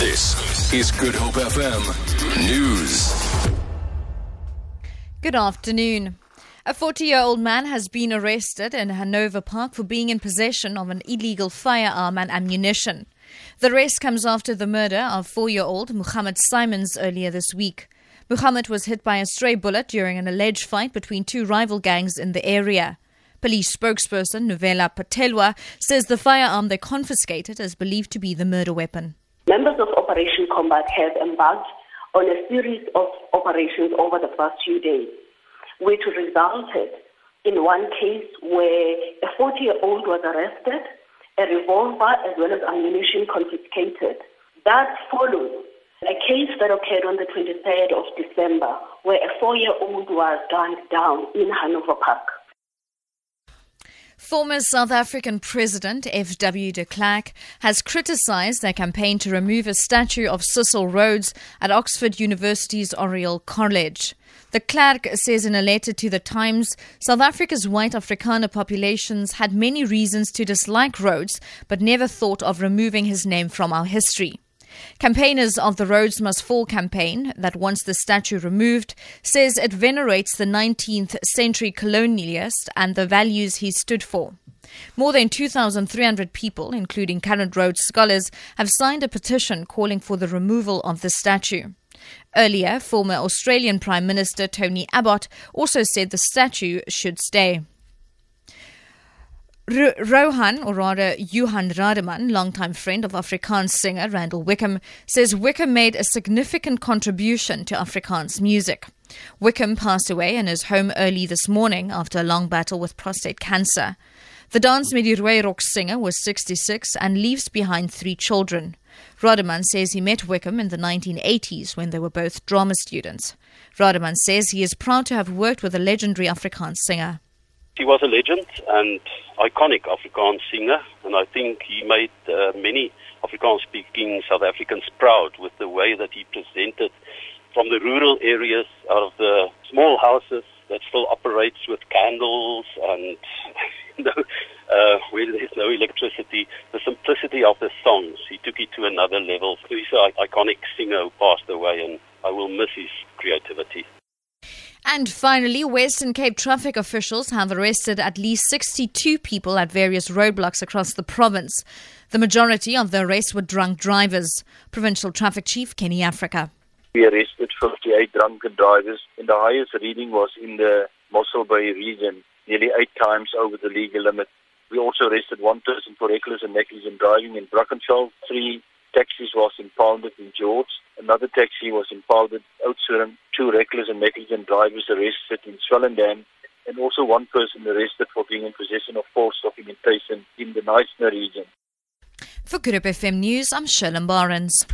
This is Good Hope FM News. Good afternoon. A 40 year old man has been arrested in Hanover Park for being in possession of an illegal firearm and ammunition. The arrest comes after the murder of four year old Muhammad Simons earlier this week. Muhammad was hit by a stray bullet during an alleged fight between two rival gangs in the area. Police spokesperson Novela Potelwa says the firearm they confiscated is believed to be the murder weapon. Members of Operation Combat have embarked on a series of operations over the past few days, which resulted in one case where a 40 year old was arrested, a revolver as well as ammunition confiscated. That followed a case that occurred on the 23rd of December where a four year old was gunned down in Hanover Park. Former South African President F.W. de Klerk has criticized their campaign to remove a statue of Cecil Rhodes at Oxford University's Oriel College. De Klerk says in a letter to the Times South Africa's white Afrikaner populations had many reasons to dislike Rhodes, but never thought of removing his name from our history. Campaigners of the Rhodes Must Fall campaign, that wants the statue removed, says it venerates the 19th century colonialist and the values he stood for. More than 2,300 people, including current Rhodes scholars, have signed a petition calling for the removal of the statue. Earlier, former Australian Prime Minister Tony Abbott also said the statue should stay. R- Rohan, or rather Johan Rademan, longtime friend of Afrikaans singer Randall Wicomb, says Wicomb made a significant contribution to Afrikaans music. Wicomb passed away in his home early this morning after a long battle with prostate cancer. The Dance met Rock singer was 66 and leaves behind three children. Rademan says he met Wicomb in the 1980s when they were both drama students. Rademan says he is proud to have worked with a legendary Afrikaans singer. He was a legend and iconic Afrikaans singer, and I think he made uh, many Afrikaans speaking South Africans proud with the way that he presented from the rural areas out of the small houses that still operates with candles and you know, uh, where there's no electricity, the simplicity of the songs, he took it to another level. He's an iconic singer who passed away, and I will miss his creativity. And finally, Western Cape traffic officials have arrested at least 62 people at various roadblocks across the province. The majority of the arrests were drunk drivers. Provincial Traffic Chief Kenny Africa. We arrested 58 drunken drivers, and the highest reading was in the Mossel Bay region, nearly eight times over the legal limit. We also arrested one person for reckless and negligent driving in Brackenfell, three taxis was impounded in George. Another taxi was impounded Oudtshoorn. Two reckless and negligent drivers arrested in Swellendam. And also one person arrested for being in possession of false documentation in the Knysna region. For Good FM News, I'm Sherlyn Barnes.